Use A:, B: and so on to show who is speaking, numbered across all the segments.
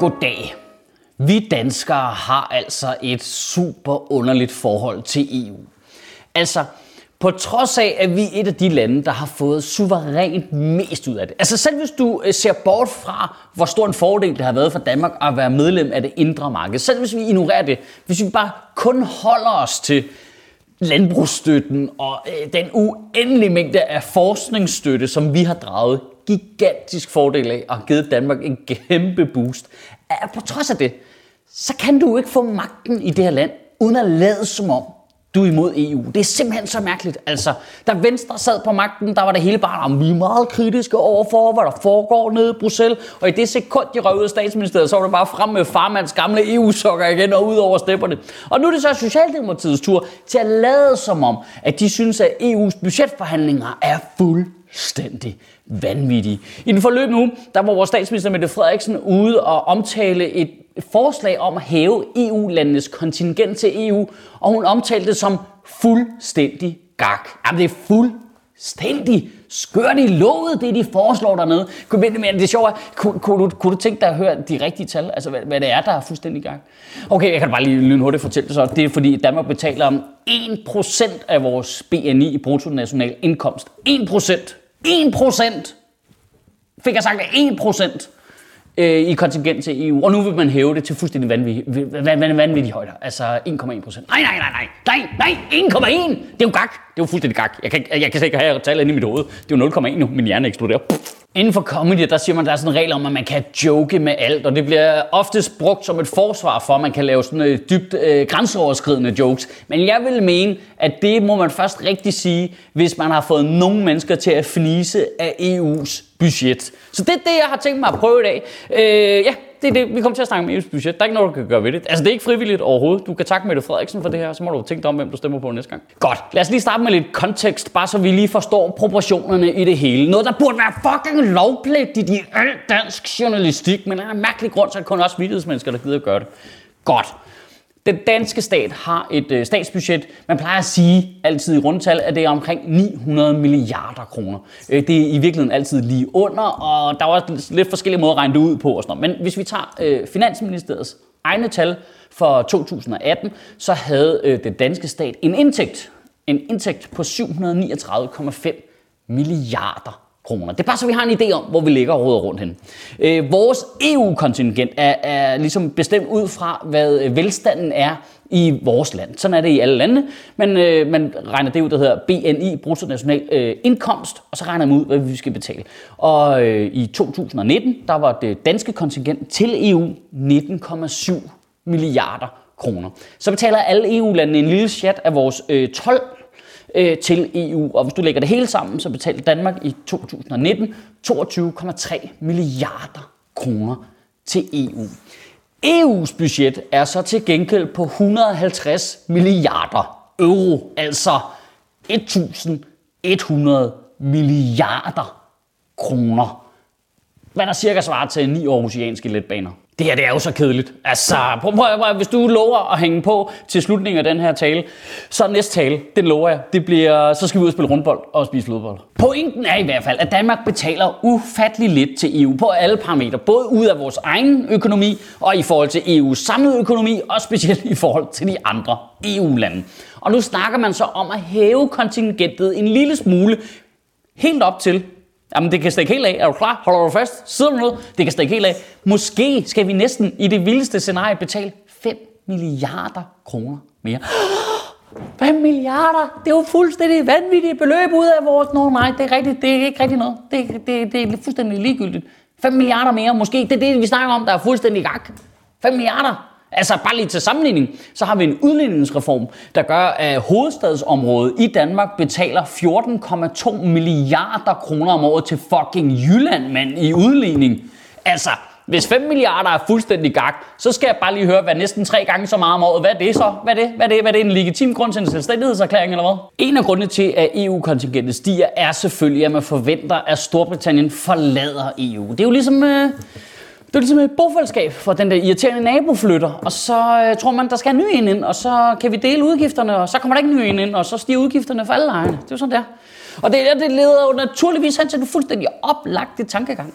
A: Goddag. Vi danskere har altså et super underligt forhold til EU. Altså, på trods af, at vi er et af de lande, der har fået suverænt mest ud af det. Altså selv hvis du øh, ser bort fra, hvor stor en fordel det har været for Danmark at være medlem af det indre marked. Selv hvis vi ignorerer det, hvis vi bare kun holder os til landbrugsstøtten og øh, den uendelige mængde af forskningsstøtte, som vi har draget gigantisk fordel af og har givet Danmark en kæmpe boost. På trods af det, så kan du ikke få magten i det her land, uden at lade som om, du er imod EU. Det er simpelthen så mærkeligt. Altså, da Venstre sad på magten, der var det hele bare, om vi er meget kritiske overfor, hvad der foregår nede i Bruxelles. Og i det sekund, de røg ud af statsministeriet, så var det bare frem med farmands gamle EU-sokker igen og ud over stepperne. Og nu er det så Socialdemokratiets tur til at lade som om, at de synes, at EU's budgetforhandlinger er fuldstændig vanvittige. I den forløbende uge, der var vores statsminister Mette Frederiksen ude og omtale et forslag om at hæve EU-landenes kontingent til EU, og hun omtalte det som fuldstændig gak. Jamen, det er fuldstændig skørt i låget, det de foreslår dernede. Men det er sjovt, kunne, kunne, du, kunne du tænke dig at høre de rigtige tal? Altså, hvad, hvad det er, der er fuldstændig gang? Okay, jeg kan bare lige lynhurtigt fortælle det så. Det er fordi, Danmark betaler om 1% af vores BNI i bruttonational indkomst. 1%! Fik jeg sagt, 1% øh, i kontingent til EU, og nu vil man hæve det til fuldstændig vanvittige, vanvittige højder. Altså 1,1 procent. Nej, nej, nej, nej, nej, nej, 1,1! Det er jo gak. Det er jo fuldstændig gak. Jeg kan, jeg kan ikke have tallet inde i mit hoved. Det er jo 0,1 nu. Min hjerne eksploderer. Inden for comedy, der siger man, der er sådan en regel om, at man kan joke med alt, og det bliver oftest brugt som et forsvar for, at man kan lave sådan øh, dybt øh, grænseoverskridende jokes. Men jeg vil mene, at det må man først rigtig sige, hvis man har fået nogle mennesker til at fnise af EU's budget. Så det er det, jeg har tænkt mig at prøve i dag. Øh, ja, det er det, vi kommer til at snakke om EU's budget. Der er ikke noget, du kan gøre ved det. Altså, det er ikke frivilligt overhovedet. Du kan takke Mette Frederiksen for det her, så må du tænke dig om, hvem du stemmer på næste gang. Godt, lad os lige starte med lidt kontekst, bare så vi lige forstår proportionerne i det hele. Noget, der burde være fucking lovpligtigt i al dansk journalistik, men er en mærkelig grund, så er det kun også vidtighedsmennesker, der gider at gøre det. Godt. Den danske stat har et øh, statsbudget, man plejer at sige altid i rundtal, at det er omkring 900 milliarder kroner. Øh, det er i virkeligheden altid lige under, og der er også lidt forskellige måder at regne det ud på. Og sådan noget. Men hvis vi tager øh, Finansministeriets egne tal for 2018, så havde øh, den danske stat en indtægt, en indtægt på 739,5 milliarder kroner. Det er bare så, vi har en idé om, hvor vi ligger og råder rundt hen. Øh, vores EU-kontingent er, er ligesom bestemt ud fra, hvad øh, velstanden er i vores land. Sådan er det i alle lande. Men øh, man regner det ud, der hedder BNI, bruttonational øh, indkomst, og så regner man ud, hvad vi skal betale. Og øh, i 2019, der var det danske kontingent til EU 19,7 milliarder kroner. Så betaler alle EU-landene en lille chat af vores øh, 12 øh, til EU. Og hvis du lægger det hele sammen, så betalte Danmark i 2019 22,3 milliarder kroner til EU. EU's budget er så til gengæld på 150 milliarder euro, altså 1100 milliarder kroner. Hvad der cirka svarer til ni aarhusianske letbaner. Det her det er jo så kedeligt. Altså, prøv, prøv, prøv, hvis du lover at hænge på til slutningen af den her tale, så næste tale, den lover jeg, det bliver, så skal vi ud og spille rundbold og spise flodbold. Pointen er i hvert fald, at Danmark betaler ufattelig lidt til EU på alle parametre. Både ud af vores egen økonomi og i forhold til EU's samlede økonomi, og specielt i forhold til de andre EU-lande. Og nu snakker man så om at hæve kontingentet en lille smule, helt op til Jamen, det kan stikke helt af. Er du klar? Holder du fast? Sidder du ned? Det kan stikke helt af. Måske skal vi næsten i det vildeste scenarie betale 5 milliarder kroner mere. 5 milliarder? Det er jo fuldstændig vanvittigt beløb ud af vores... Nå nej, det er, rigtigt, det er ikke rigtigt noget. Det, det, det er fuldstændig ligegyldigt. 5 milliarder mere måske. Det er det, vi snakker om, der er fuldstændig gak. 5 milliarder. Altså bare lige til sammenligning, så har vi en udligningsreform, der gør, at hovedstadsområdet i Danmark betaler 14,2 milliarder kroner om året til fucking Jylland, mand, i udligning. Altså, hvis 5 milliarder er fuldstændig gak, så skal jeg bare lige høre, hvad næsten tre gange så meget om året. Hvad er det så? Hvad er det? Hvad er det? Hvad er det? En legitim grund til en selvstændighedserklæring eller hvad? En af grundene til, at EU-kontingentet stiger, er selvfølgelig, at man forventer, at Storbritannien forlader EU. Det er jo ligesom... Øh det er ligesom et bofællesskab, for den der irriterende nabo flytter, og så øh, tror man, der skal en ny en ind, og så kan vi dele udgifterne, og så kommer der ikke en ny en ind, og så stiger udgifterne for alle lejerne. Det er jo sådan der. Og det, det leder jo naturligvis hen til en fuldstændig oplagte tankegang.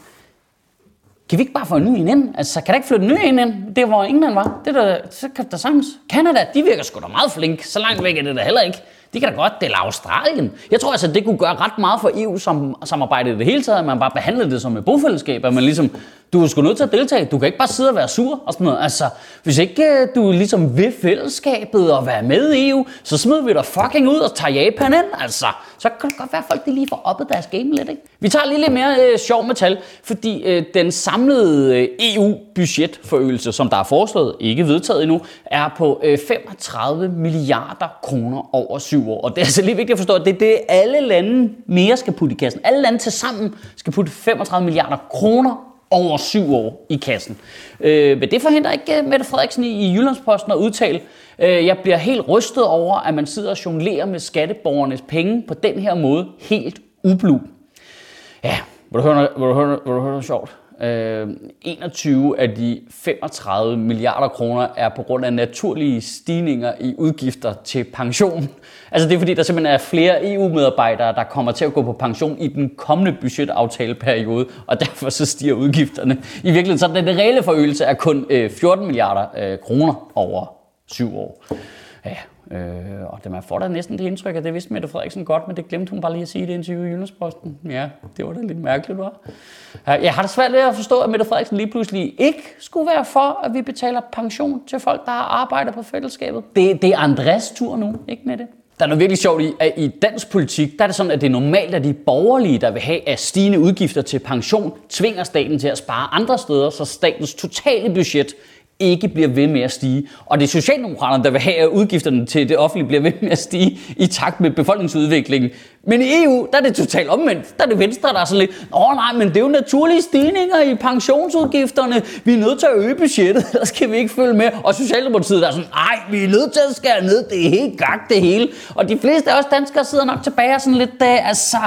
A: Kan vi ikke bare få en ny en ind? Altså, kan der ikke flytte en ny en ind? Det hvor England var. Det der, så kan der sagtens. Canada, de virker sgu da meget flink. Så langt væk er det da heller ikke. Det kan da godt dele Australien. Jeg tror altså, det kunne gøre ret meget for EU-samarbejdet i det hele taget, at man bare behandlede det som et bofællesskab, at man ligesom du er sgu nødt til at deltage. Du kan ikke bare sidde og være sur og sådan noget. Altså, hvis ikke øh, du ligesom vil fællesskabet og være med i EU, så smider vi dig fucking ud og tager Japan ind. Altså, så kan det godt være, at folk de lige får oppet deres game lidt, ikke? Vi tager lige lidt mere øh, sjov med tal, fordi øh, den samlede øh, EU-budgetforøgelse, som der er foreslået, ikke vedtaget endnu, er på øh, 35 milliarder kroner over syv år. Og det er altså lige vigtigt at forstå, at det er det, alle lande mere skal putte i kassen. Alle lande til sammen skal putte 35 milliarder kroner over syv år i kassen. Øh, men det forhindrer ikke øh, Mette Frederiksen i, i Jyllandsposten at udtale, øh, jeg bliver helt rystet over, at man sidder og jonglerer med skatteborgernes penge på den her måde, helt ublu. Ja, vil du høre noget, vil du høre, vil du høre noget sjovt? Øh, 21 af de 35 milliarder kroner er på grund af naturlige stigninger i udgifter til pension. Altså det er fordi, der simpelthen er flere EU-medarbejdere, der kommer til at gå på pension i den kommende budgetaftale-periode, og derfor så stiger udgifterne. I virkeligheden så den reelle forøgelse er kun øh, 14 milliarder øh, kroner over syv år. Ja, Øh, og det, man får da næsten det indtryk, at det vidste Mette Frederiksen godt, men det glemte hun bare lige at sige i det interview i Jyllandsposten. Ja, det var da lidt mærkeligt, var. Jeg har da svært ved at forstå, at Mette Frederiksen lige pludselig ikke skulle være for, at vi betaler pension til folk, der har arbejdet på fællesskabet. Det, det er Andres tur nu, ikke med det? Der er noget virkelig sjovt i, at i dansk politik, der er det sådan, at det er normalt, at de borgerlige, der vil have at stigende udgifter til pension, tvinger staten til at spare andre steder, så statens totale budget ikke bliver ved med at stige. Og det er Socialdemokraterne, der vil have, at udgifterne til det offentlige bliver ved med at stige i takt med befolkningsudviklingen. Men i EU, der er det totalt omvendt. Der er det Venstre, der er sådan lidt, åh nej, men det er jo naturlige stigninger i pensionsudgifterne. Vi er nødt til at øge budgettet, ellers kan vi ikke følge med. Og Socialdemokratiet der er sådan, nej, vi er nødt til at skære ned. Det er helt gak det hele. Og de fleste af os danskere sidder nok tilbage og sådan lidt, altså,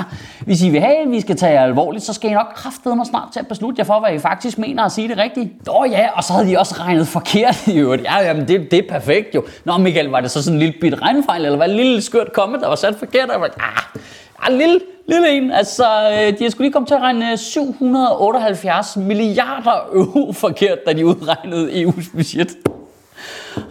A: hvis I vil have, at vi skal tage jer alvorligt, så skal I nok kraftedeme mig snart til at beslutte jer for, hvad I faktisk mener og sige det rigtigt. Åh ja, og så havde de også regnet forkert i øvrigt. Ja, jamen det, det er perfekt jo. Nå Michael, var det så sådan en lille bit regnfejl, eller var det en lille skørt komme, der var sat forkert? Og var, ah, Ja, lille, lille en. Altså, øh, de har skulle lige komme til at regne øh, 778 milliarder euro forkert, da de udregnede EU's budget. Uh,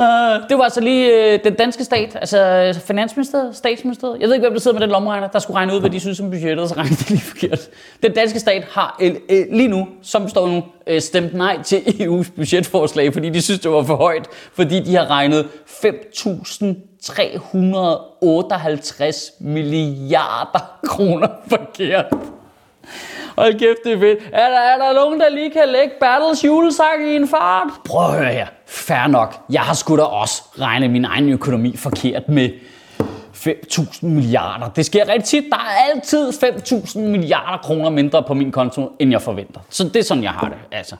A: det var altså lige uh, den danske stat, altså øh, Finansministeriet, Statsministeriet. Jeg ved ikke, hvem der sidder med den lomregner, der skulle regne ud, hvad de synes om budgettet, og så regnede det lige forkert. Den danske stat har uh, lige nu, som står nu, uh, stemt nej til EU's budgetforslag, fordi de synes, det var for højt, fordi de har regnet 5.358 milliarder kroner forkert. Hold kæft, det er fedt. Er der, er der nogen, der lige kan lægge Battles julesang i en fart? Prøv at høre her. Fair nok. Jeg har sgu da også regnet min egen økonomi forkert med 5.000 milliarder. Det sker rigtig tit. Der er altid 5.000 milliarder kroner mindre på min konto, end jeg forventer. Så det er sådan, jeg har det. Altså.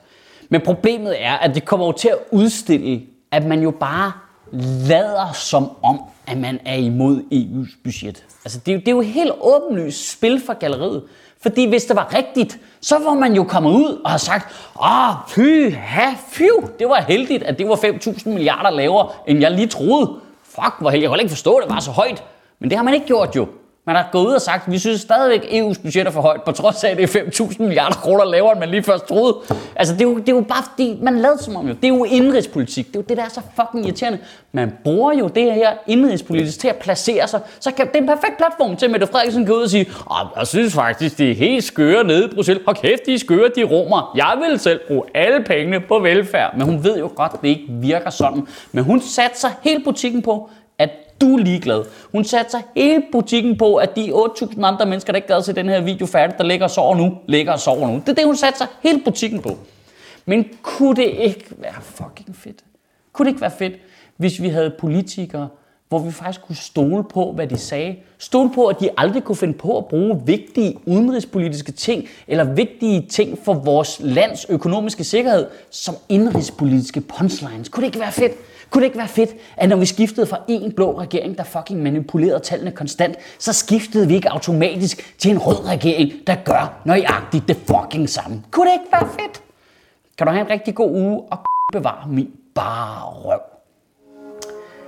A: Men problemet er, at det kommer jo til at udstille, at man jo bare lader som om, at man er imod EU's budget. Altså, det, er jo, det er jo helt åbenlyst spil for galleriet. Fordi hvis det var rigtigt, så var man jo kommet ud og har sagt, åh, fy, ha, fyv, det var heldigt, at det var 5.000 milliarder lavere, end jeg lige troede. Fuck, hvor heldigt. Jeg kunne ikke forstå, at det var så højt. Men det har man ikke gjort jo. Man har gået ud og sagt, at vi synes stadigvæk, at EU's budget er for højt, på trods af, at det er 5.000 milliarder kroner lavere, end man lige først troede. Altså, det er jo, det er jo bare fordi, man lader som om jo. Det er jo indrigspolitik. Det er jo det, der er så fucking irriterende. Man bruger jo det her indrigspolitisk til at placere sig. Så kan, det er en perfekt platform til, at Mette Frederiksen kan ud og sige, oh, jeg synes faktisk, det er helt skøre nede i Bruxelles. Hold kæft, de er skøre, de romer. Jeg vil selv bruge alle pengene på velfærd. Men hun ved jo godt, at det ikke virker sådan. Men hun satte sig helt butikken på, du er ligeglad. Hun satte sig hele butikken på, at de 8.000 andre mennesker, der ikke gad se den her video færdig, der ligger og sover nu, ligger og sover nu. Det er det, hun satte sig hele butikken på. Men kunne det ikke være fucking fedt? Kunne det ikke være fedt, hvis vi havde politikere, hvor vi faktisk kunne stole på, hvad de sagde. Stole på, at de aldrig kunne finde på at bruge vigtige udenrigspolitiske ting, eller vigtige ting for vores lands økonomiske sikkerhed, som indrigspolitiske punchlines. Kunne det ikke være fedt? Kunne det ikke være fedt, at når vi skiftede fra en blå regering, der fucking manipulerede tallene konstant, så skiftede vi ikke automatisk til en rød regering, der gør nøjagtigt det fucking samme. Kunne det ikke være fedt? Kan du have en rigtig god uge og bevare min bare røv.